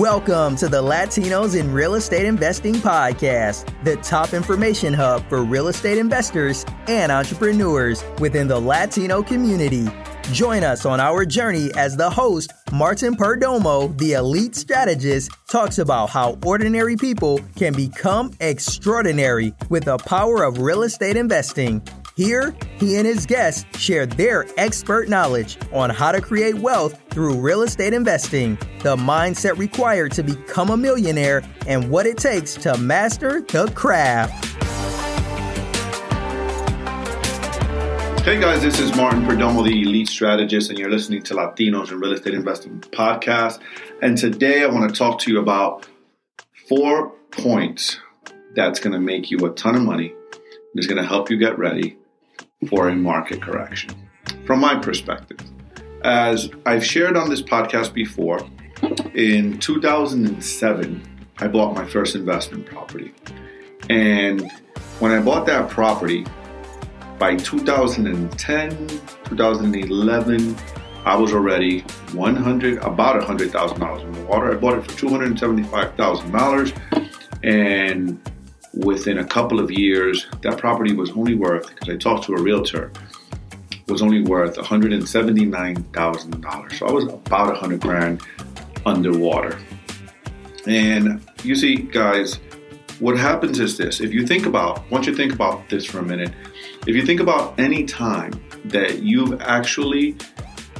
Welcome to the Latinos in Real Estate Investing Podcast, the top information hub for real estate investors and entrepreneurs within the Latino community. Join us on our journey as the host, Martin Perdomo, the elite strategist, talks about how ordinary people can become extraordinary with the power of real estate investing. Here, he and his guests share their expert knowledge on how to create wealth through real estate investing, the mindset required to become a millionaire, and what it takes to master the craft. Hey guys, this is Martin Perdomo, the elite strategist, and you're listening to Latinos in Real Estate Investing podcast. And today I want to talk to you about four points that's going to make you a ton of money. It's going to help you get ready for a market correction. From my perspective, as I've shared on this podcast before, in 2007, I bought my first investment property. And when I bought that property, by 2010, 2011, I was already 100, about $100,000 in the water. I bought it for $275,000. And within a couple of years, that property was only worth, because I talked to a realtor, was only worth $179,000. So I was about 100 grand underwater. And you see, guys, what happens is this. If you think about, once you think about this for a minute, if you think about any time that you've actually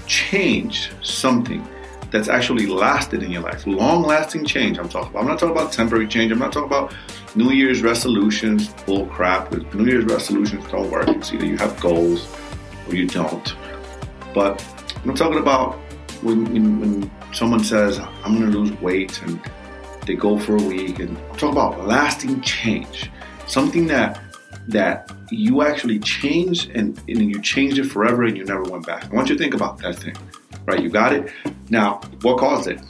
changed something that's actually lasted in your life, long lasting change, I'm talking about. I'm not talking about temporary change. I'm not talking about New Year's resolutions, bull crap. New Year's resolutions don't work. It's either you have goals or you don't. But I'm talking about when, when, someone says, I'm going to lose weight and they go for a week and I'm talking about lasting change. Something that that you actually changed and, and you changed it forever and you never went back. I want you to think about that thing. Right? You got it? Now, what caused it?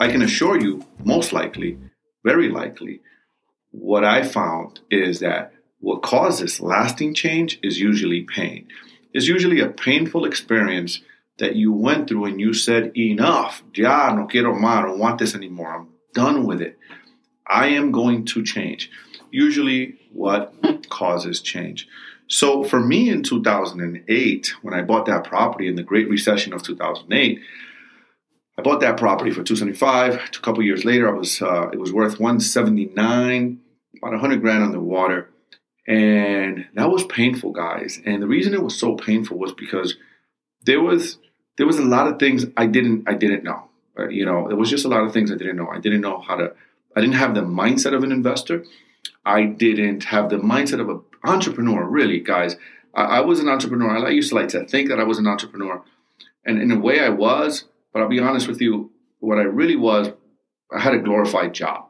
I can assure you, most likely, very likely, what I found is that what causes lasting change is usually pain. It's usually a painful experience that you went through and you said, enough, ya no quiero más, I don't want this anymore, I'm done with it. I am going to change. Usually, what causes change? So, for me in 2008, when I bought that property in the Great Recession of 2008, I bought that property for 275. A couple years later, I was uh, it was worth 179, about 100 grand on the water, and that was painful, guys. And the reason it was so painful was because there was there was a lot of things I didn't I didn't know. Uh, you know, there was just a lot of things I didn't know. I didn't know how to. I didn't have the mindset of an investor. I didn't have the mindset of an entrepreneur. Really, guys, I, I was an entrepreneur. I used to like to think that I was an entrepreneur, and in a way, I was. But I'll be honest with you, what I really was, I had a glorified job.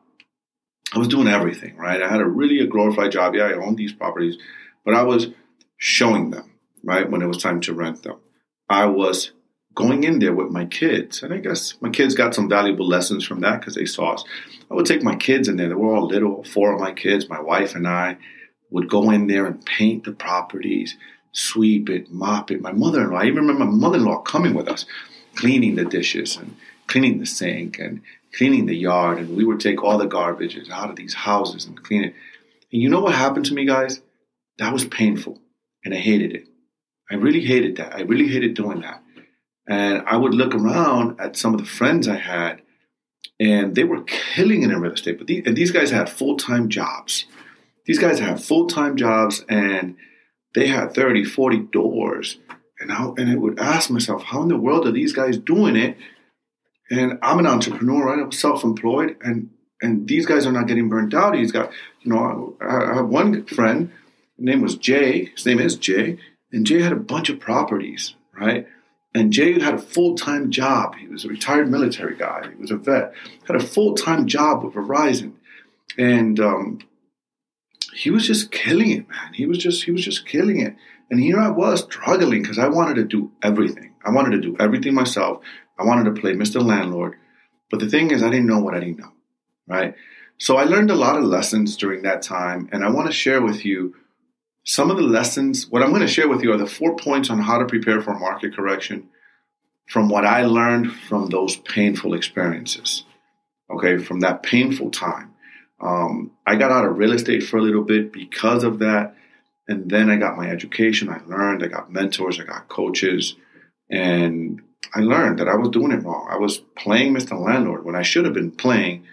I was doing everything, right? I had a really a glorified job. Yeah, I owned these properties, but I was showing them, right, when it was time to rent them. I was going in there with my kids. And I guess my kids got some valuable lessons from that because they saw us. I would take my kids in there. They were all little, four of my kids, my wife and I would go in there and paint the properties, sweep it, mop it. My mother in law, I even remember my mother in law coming with us cleaning the dishes and cleaning the sink and cleaning the yard. And we would take all the garbages out of these houses and clean it. And you know what happened to me, guys? That was painful. And I hated it. I really hated that. I really hated doing that. And I would look around at some of the friends I had, and they were killing it in real estate. But these, and these guys had full time jobs. These guys had full time jobs, and they had 30, 40 doors. And I, and I would ask myself, how in the world are these guys doing it? And I'm an entrepreneur, right? I'm self-employed, and and these guys are not getting burnt out. He's got, you know, I, I have one friend. His name was Jay. His name is Jay, and Jay had a bunch of properties, right? And Jay had a full time job. He was a retired military guy. He was a vet. Had a full time job with Verizon, and um, he was just killing it, man. He was just he was just killing it. And here I was struggling because I wanted to do everything. I wanted to do everything myself. I wanted to play Mr. Landlord. But the thing is, I didn't know what I didn't know, right? So I learned a lot of lessons during that time, and I want to share with you some of the lessons. What I'm going to share with you are the four points on how to prepare for market correction from what I learned from those painful experiences. Okay, from that painful time. Um, I got out of real estate for a little bit because of that. And then I got my education. I learned, I got mentors, I got coaches. And I learned that I was doing it wrong. I was playing Mr. Landlord when I should have been playing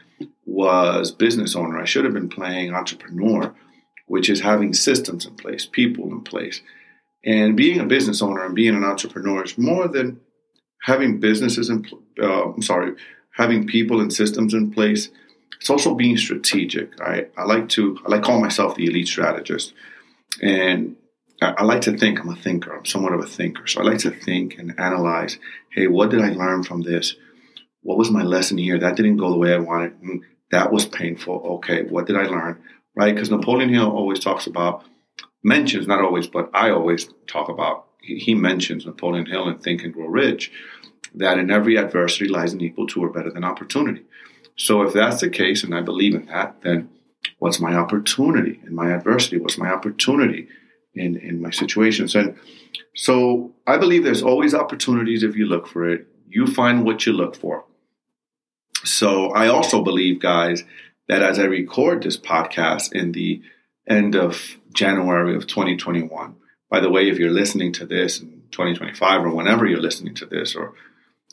was business owner. I should have been playing entrepreneur, which is having systems in place, people in place. And being a business owner and being an entrepreneur is more than having businesses in, uh, I'm sorry, having people and systems in place. It's also being strategic. I, I like to, I like call myself the elite strategist. And I, I like to think I'm a thinker. I'm somewhat of a thinker. So I like to think and analyze, hey, what did I learn from this? What was my lesson here? That didn't go the way I wanted. Mm, that was painful. Okay, what did I learn? Right? Because Napoleon Hill always talks about, mentions, not always, but I always talk about, he, mentions Napoleon Hill in Think and Grow Rich, that in every adversity lies an equal to or better than opportunity. So if that's the case, and I believe in that, then what's my opportunity in my adversity? What's my opportunity in, in my situations? And so I believe there's always opportunities if you look for it. You find what you look for. So I also believe, guys, that as I record this podcast in the end of January of 2021, by the way, if you're listening to this in 2025 or whenever you're listening to this or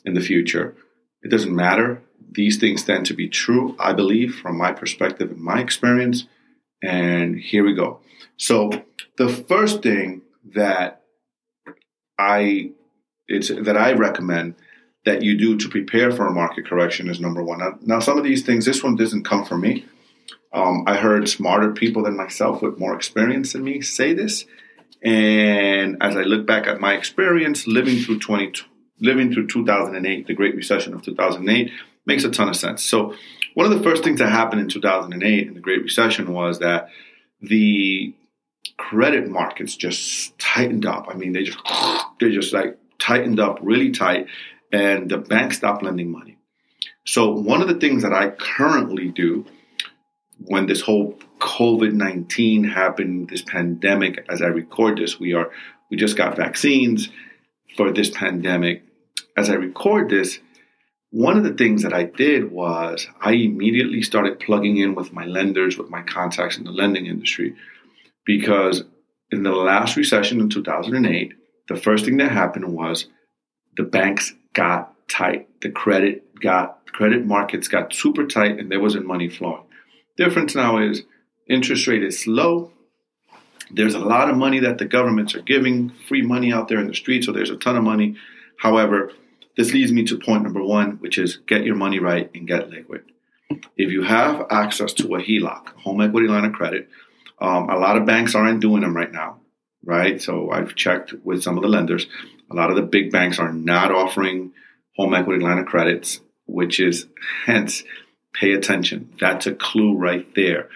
in the future, it doesn't matter. These things tend to be true, I believe, from my perspective and my experience. And here we go. So the first thing that I it's that I recommend that you do to prepare for a market correction is number one. Now, now some of these things, this one doesn't come from me. Um, I heard smarter people than myself with more experience than me say this, and as I look back at my experience living through 20, living through 2008, the Great Recession of 2008, makes a ton of sense. So, one of the first things that happened in 2008 in the Great Recession was that the credit markets just tightened up. I mean, they just they just like tightened up really tight, and the banks stopped lending money. So, one of the things that I currently do when this whole COVID 19 happened, this pandemic, as I record this, we are, we just got vaccines for this pandemic. As I record this, one of the things that I did was I immediately started plugging in with my lenders, with my contacts in the lending industry, because in the last recession in 2008, the first thing that happened was the banks got tight. The credit got credit markets got super tight and there wasn't money flowing. Difference now is interest rate is low. There's a lot of money that the governments are giving, free money out there in the street, so there's a ton of money. However, this leads me to point number one, which is get your money right and get liquid. If you have access to a HELOC, home equity line of credit, um, a lot of banks aren't doing them right now, right? So I've checked with some of the lenders. A lot of the big banks are not offering home equity line of credits, which is hence Pay attention. That's a clue right there.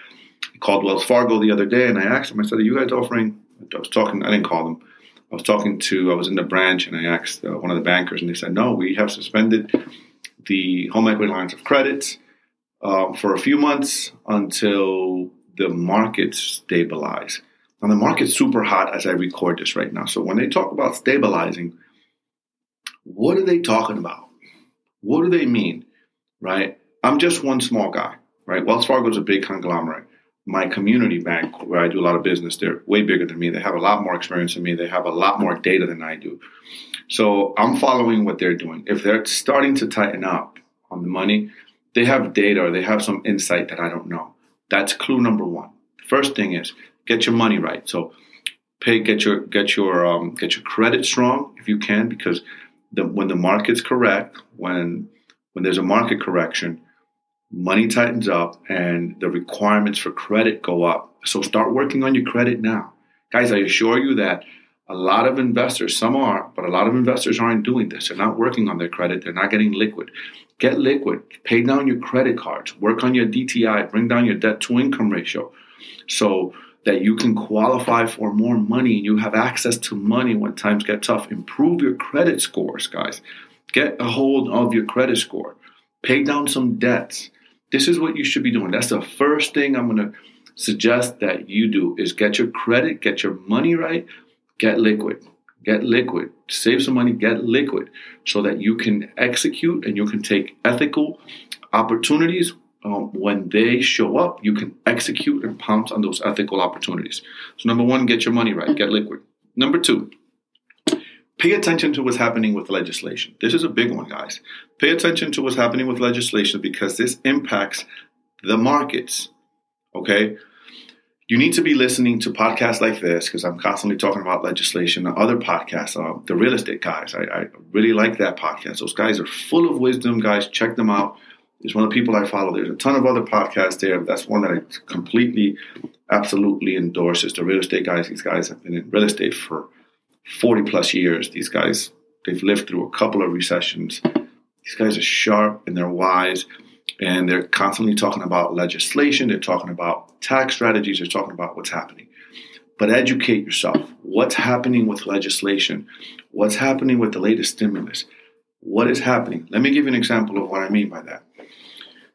I called Wells Fargo the other day and I asked them, I said, Are you guys offering? I was talking, I didn't call them. I was talking to, I was in the branch and I asked uh, one of the bankers and they said, No, we have suspended the home equity lines of credits uh, for a few months until the markets stabilize. And the market's super hot as I record this right now. So when they talk about stabilizing, what are they talking about? What do they mean? Right? I'm just one small guy, right? Wells Fargo is a big conglomerate. My community bank, where I do a lot of business, they're way bigger than me. They have a lot more experience than me. They have a lot more data than I do. So I'm following what they're doing. If they're starting to tighten up on the money, they have data or they have some insight that I don't know. That's clue number one. First thing is get your money right. So pay, get your get your um, get your credit strong if you can, because the, when the market's correct, when when there's a market correction, money tightens up and the requirements for credit go up. So start working on your credit now. Guys, I assure you that a lot of investors, some are, but a lot of investors aren't doing this. They're not working on their credit. They're not getting liquid. Get liquid. Pay down your credit cards. Work on your DTI. Bring down your debt to income ratio so that you can qualify for more money and you have access to money when times get tough. Improve your credit scores, guys. Get a hold of your credit score. Pay down some debts. This is what you should be doing. That's the first thing I'm going to suggest that you do is get your credit, get your money right, get liquid. Get liquid. Save some money, get liquid so that you can execute and you can take ethical opportunities, um, when they show up, you can execute and pounce on those ethical opportunities. So, number one, get your money right, get liquid. Number two, pay attention to what's happening with legislation. This is a big one, guys. Pay attention to what's happening with legislation because this impacts the markets. Okay? You need to be listening to podcasts like this because I'm constantly talking about legislation. Other podcasts, uh, the real estate guys, I, I really like that podcast. Those guys are full of wisdom, guys. Check them out. It's one of the people I follow. There's a ton of other podcasts there. That's one that I completely, absolutely endorse. Is the real estate guys. These guys have been in real estate for 40 plus years. These guys, they've lived through a couple of recessions. These guys are sharp and they're wise and they're constantly talking about legislation. They're talking about tax strategies. They're talking about what's happening. But educate yourself. What's happening with legislation? What's happening with the latest stimulus? What is happening? Let me give you an example of what I mean by that.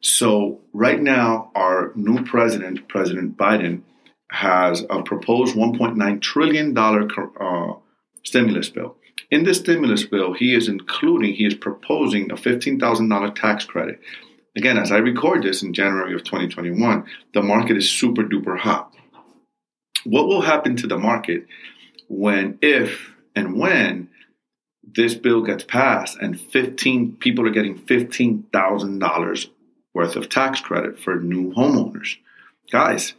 So, right now, our new president, President Biden, has a proposed $1.9 trillion uh, stimulus bill. In this stimulus bill, he is including, he is proposing a $15,000 tax credit. Again, as I record this in January of 2021, the market is super duper hot. What will happen to the market when, if, and when this bill gets passed and 15 people are getting $15,000 worth of tax credit for new homeowners. Guys,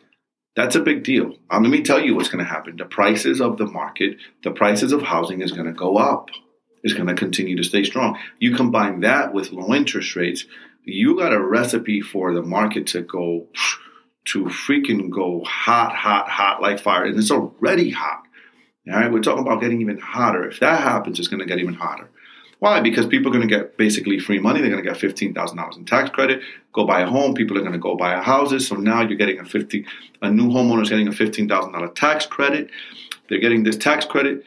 that's a big deal. Um, let me tell you what's going to happen. The prices of the market, the prices of housing is going to go up. It's going to continue to stay strong. You combine that with low interest rates, you got a recipe for the market to go to freaking go hot, hot, hot like fire. And it's already hot. All right, we're talking about getting even hotter. If that happens, it's going to get even hotter. Why? Because people are going to get basically free money. They're going to get fifteen thousand dollars in tax credit. Go buy a home. People are going to go buy a houses. So now you're getting a fifty. A new homeowner is getting a fifteen thousand dollar tax credit. They're getting this tax credit.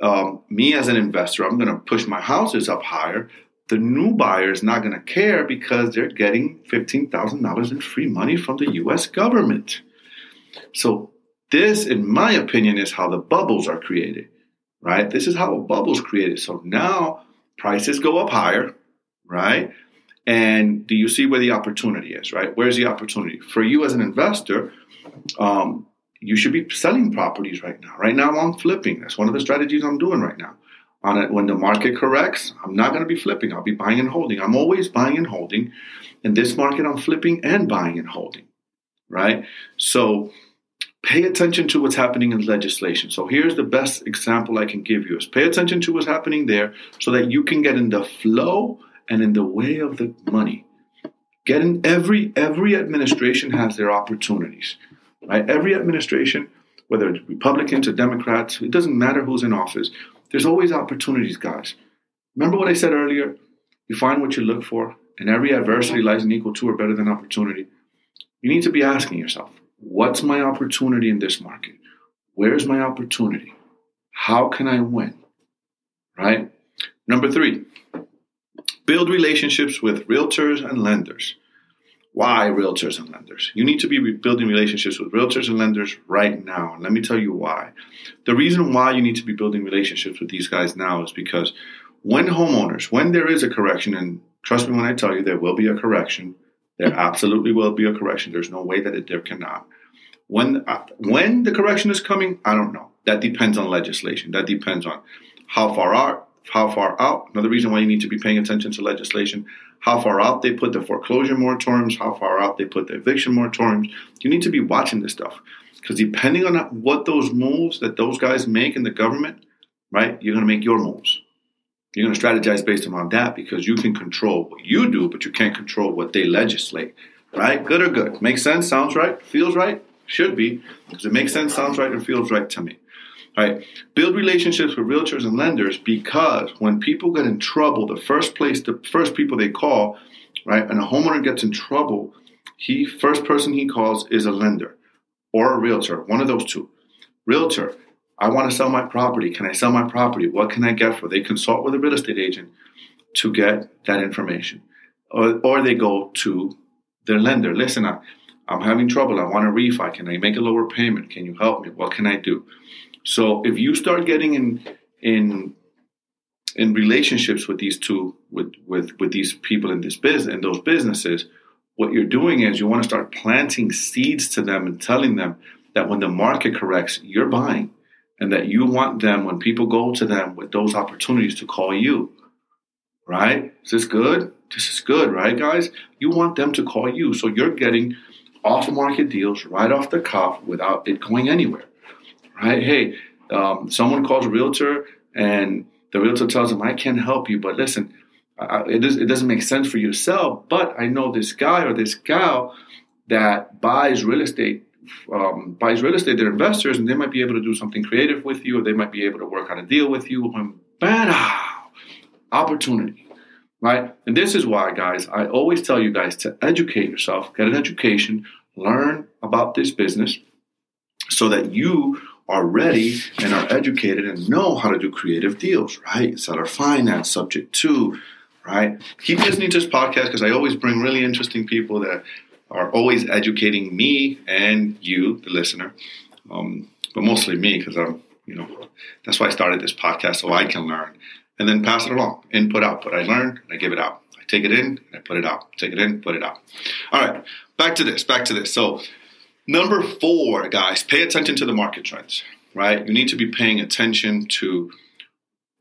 Um, me as an investor, I'm going to push my houses up higher. The new buyer is not going to care because they're getting fifteen thousand dollars in free money from the U.S. government. So this, in my opinion, is how the bubbles are created. Right? This is how a bubble is created. So now prices go up higher, right? And do you see where the opportunity is, right? Where's the opportunity? For you as an investor, um, you should be selling properties right now. Right now, I'm flipping. That's one of the strategies I'm doing right now. On it, when the market corrects, I'm not going to be flipping. I'll be buying and holding. I'm always buying and holding. In this market, I'm flipping and buying and holding, right? So pay attention to what's happening in legislation. So here's the best example I can give you is pay attention to what's happening there so that you can get in the flow and in the way of the money. Get in every every administration has their opportunities. Right? Every administration, whether it's Republicans or Democrats, it doesn't matter who's in office. There's always opportunities, guys. Remember what I said earlier? You find what you look for, and every adversity lies in equal to or better than opportunity. You need to be asking yourself, What's my opportunity in this market? Where's my opportunity? How can I win? Right? Number three, build relationships with realtors and lenders. Why realtors and lenders? You need to be building relationships with realtors and lenders right now. And let me tell you why. The reason why you need to be building relationships with these guys now is because when homeowners, when there is a correction, and trust me when I tell you there will be a correction, there absolutely will be a correction. There's no way that it, there cannot. When uh, when the correction is coming, I don't know. That depends on legislation. That depends on how far out. How far out? Another reason why you need to be paying attention to legislation. How far out they put the foreclosure moratoriums. How far out they put the eviction moratoriums. You need to be watching this stuff because depending on what those moves that those guys make in the government, right, you're going to make your moves. You're going to strategize based on that because you can control what you do, but you can't control what they legislate. Right? Good or good? Makes sense? Sounds right? Feels right? Should be because it makes sense, sounds right, and feels right to me. All right. Build relationships with realtors and lenders because when people get in trouble, the first place, the first people they call, right, and a homeowner gets in trouble, he first person he calls is a lender or a realtor, one of those two. Realtor, I want to sell my property. Can I sell my property? What can I get for? They consult with a real estate agent to get that information. Or, or they go to their lender. Listen, I, I'm having trouble. I want to refi. Can I make a lower payment? Can you help me? What can I do? So if you start getting in in in relationships with these two with with with these people in this business in those businesses what you're doing is you want to start planting seeds to them and telling them that when the market corrects you're buying and that you want them when people go to them with those opportunities to call you right? Is this good? This is good right guys? You want them to call you so you're getting off market deals right off the cuff without it going anywhere right? Hey um, someone calls a realtor and the realtor tells them, I can't help you, but listen, I, it, is, it doesn't make sense for you to sell, but I know this guy or this gal that buys real estate, um, buys real estate, they're investors, and they might be able to do something creative with you, or they might be able to work on a deal with you. And better opportunity, right? And this is why, guys, I always tell you guys to educate yourself, get an education, learn about this business so that you are ready and are educated and know how to do creative deals, right? Seller finance, subject to, right? Keep listening to this podcast because I always bring really interesting people that are always educating me and you, the listener, um, but mostly me because I'm, you know, that's why I started this podcast so I can learn and then pass it along, input, output. I learn I give it out. I take it in and I put it out. Take it in, put it out. All right, back to this, back to this. So Number four, guys, pay attention to the market trends, right? You need to be paying attention to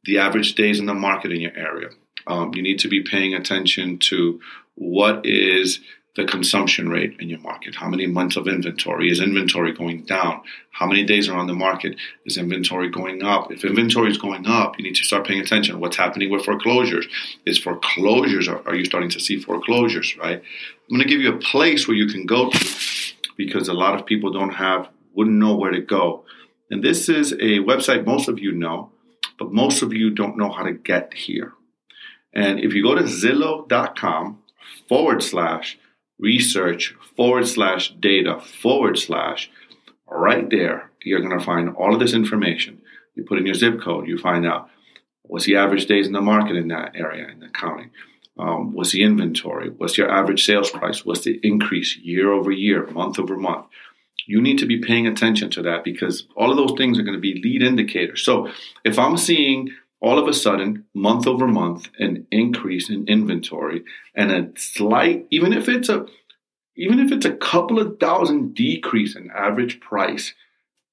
the average days in the market in your area. Um, you need to be paying attention to what is the consumption rate in your market. How many months of inventory? Is inventory going down? How many days are on the market? Is inventory going up? If inventory is going up, you need to start paying attention. What's happening with foreclosures? Is foreclosures, are, are you starting to see foreclosures, right? I'm going to give you a place where you can go to because a lot of people don't have, wouldn't know where to go. And this is a website most of you know, but most of you don't know how to get here. And if you go to Zillow.com forward slash research forward slash data forward slash, right there, you're going to find all of this information. You put in your zip code, you find out what's the average days in the market in that area in the county. Um, what's the inventory? What's your average sales price? What's the increase year over year, month over month? You need to be paying attention to that because all of those things are going to be lead indicators. So if I'm seeing all of a sudden, month over month, an increase in inventory and a slight, even if it's a even if it's a couple of thousand decrease in average price,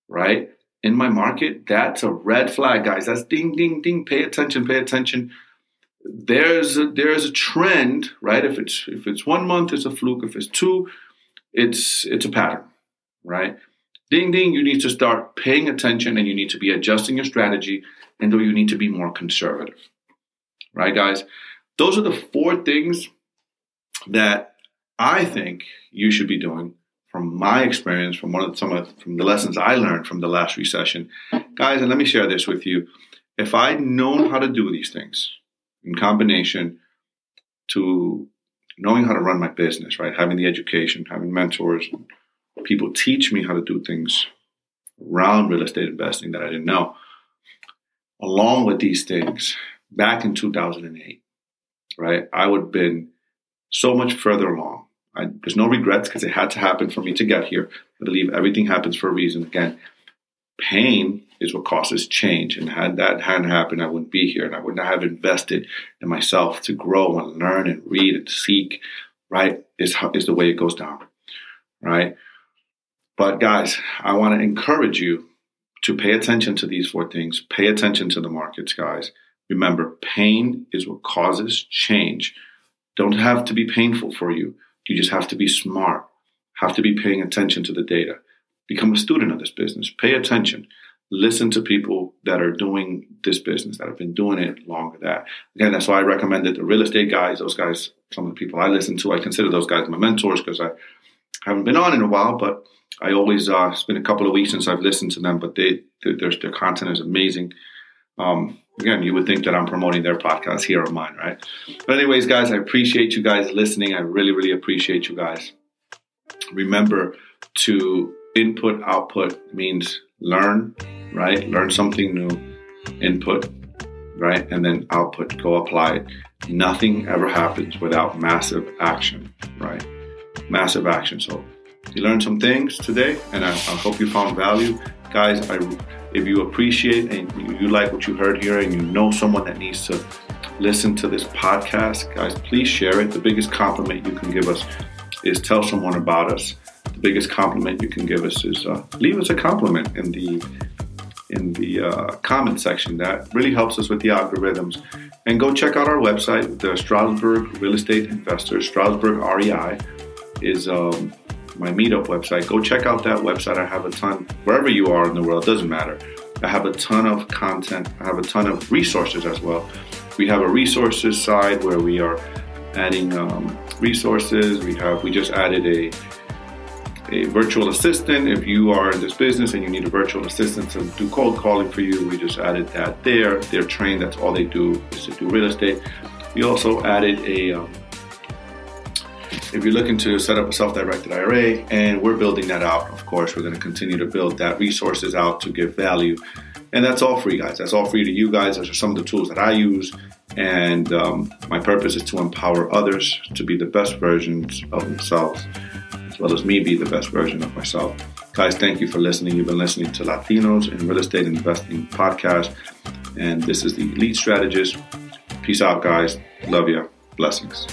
right? In my market, that's a red flag, guys. That's ding, ding, ding. Pay attention, pay attention there's a, there's a trend, right? If it's if it's one month, it's a fluke. If it's two, it's it's a pattern, right? Ding ding, you need to start paying attention and you need to be adjusting your strategy and though you need to be more conservative. Right, guys? Those are the four things that I think you should be doing from my experience, from one of the, some of from the lessons I learned from the last recession. Guys, and let me share this with you. If I'd known how to do these things, in combination to knowing how to run my business, right? Having the education, having mentors, people teach me how to do things around real estate investing that I didn't know. Along with these things, back in 2008, right, I would have been so much further along. I, there's no regrets because it had to happen for me to get here. I believe everything happens for a reason. Again, pain is what causes change. And had that hadn't happened, I wouldn't be here and I would not have invested in myself to grow and learn and read and seek, right? Is, how, is the way it goes down, right? But guys, I want to encourage you to pay attention to these four things. Pay attention to the markets, guys. Remember, pain is what causes change. Don't have to be painful for you. You just have to be smart. Have to be paying attention to the data. Become a student of this business. Pay attention listen to people that are doing this business that have been doing it longer that again that's why i recommended the real estate guys those guys some of the people i listen to i consider those guys my mentors because i haven't been on in a while but i always uh it's been a couple of weeks since i've listened to them but they their, their content is amazing um again you would think that i'm promoting their podcast here or mine right but anyways guys i appreciate you guys listening i really really appreciate you guys remember to input output means learn right? Learn something new, input, right? And then output, go apply it. Nothing ever happens without massive action, right? Massive action. So you learned some things today, and I, I hope you found value. guys, I, if you appreciate and you, you like what you heard here and you know someone that needs to listen to this podcast, guys, please share it. The biggest compliment you can give us is tell someone about us. The biggest compliment you can give us is uh, leave us a compliment in the in the uh, comment section. That really helps us with the algorithms. And go check out our website, the Stroudsburg Real Estate Investors. Stroudsburg REI is um, my meetup website. Go check out that website. I have a ton wherever you are in the world. Doesn't matter. I have a ton of content. I have a ton of resources as well. We have a resources side where we are adding um, resources. We have we just added a a virtual assistant. If you are in this business and you need a virtual assistant to do cold calling for you, we just added that there. They're trained. That's all they do is to do real estate. We also added a um, if you're looking to set up a self-directed IRA, and we're building that out. Of course, we're going to continue to build that resources out to give value, and that's all free, guys. That's all free to you guys. Those are some of the tools that I use, and um, my purpose is to empower others to be the best versions of themselves, as well as me be the best version of myself. Guys, thank you for listening. You've been listening to Latinos in Real Estate Investing podcast, and this is the Elite Strategist. Peace out, guys. Love you. Blessings.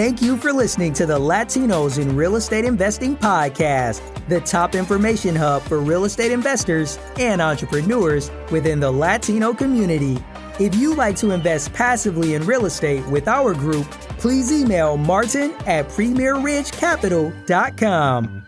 Thank you for listening to the Latinos in Real Estate Investing podcast, the top information hub for real estate investors and entrepreneurs within the Latino community. If you'd like to invest passively in real estate with our group, please email martin at premierridgecapital.com.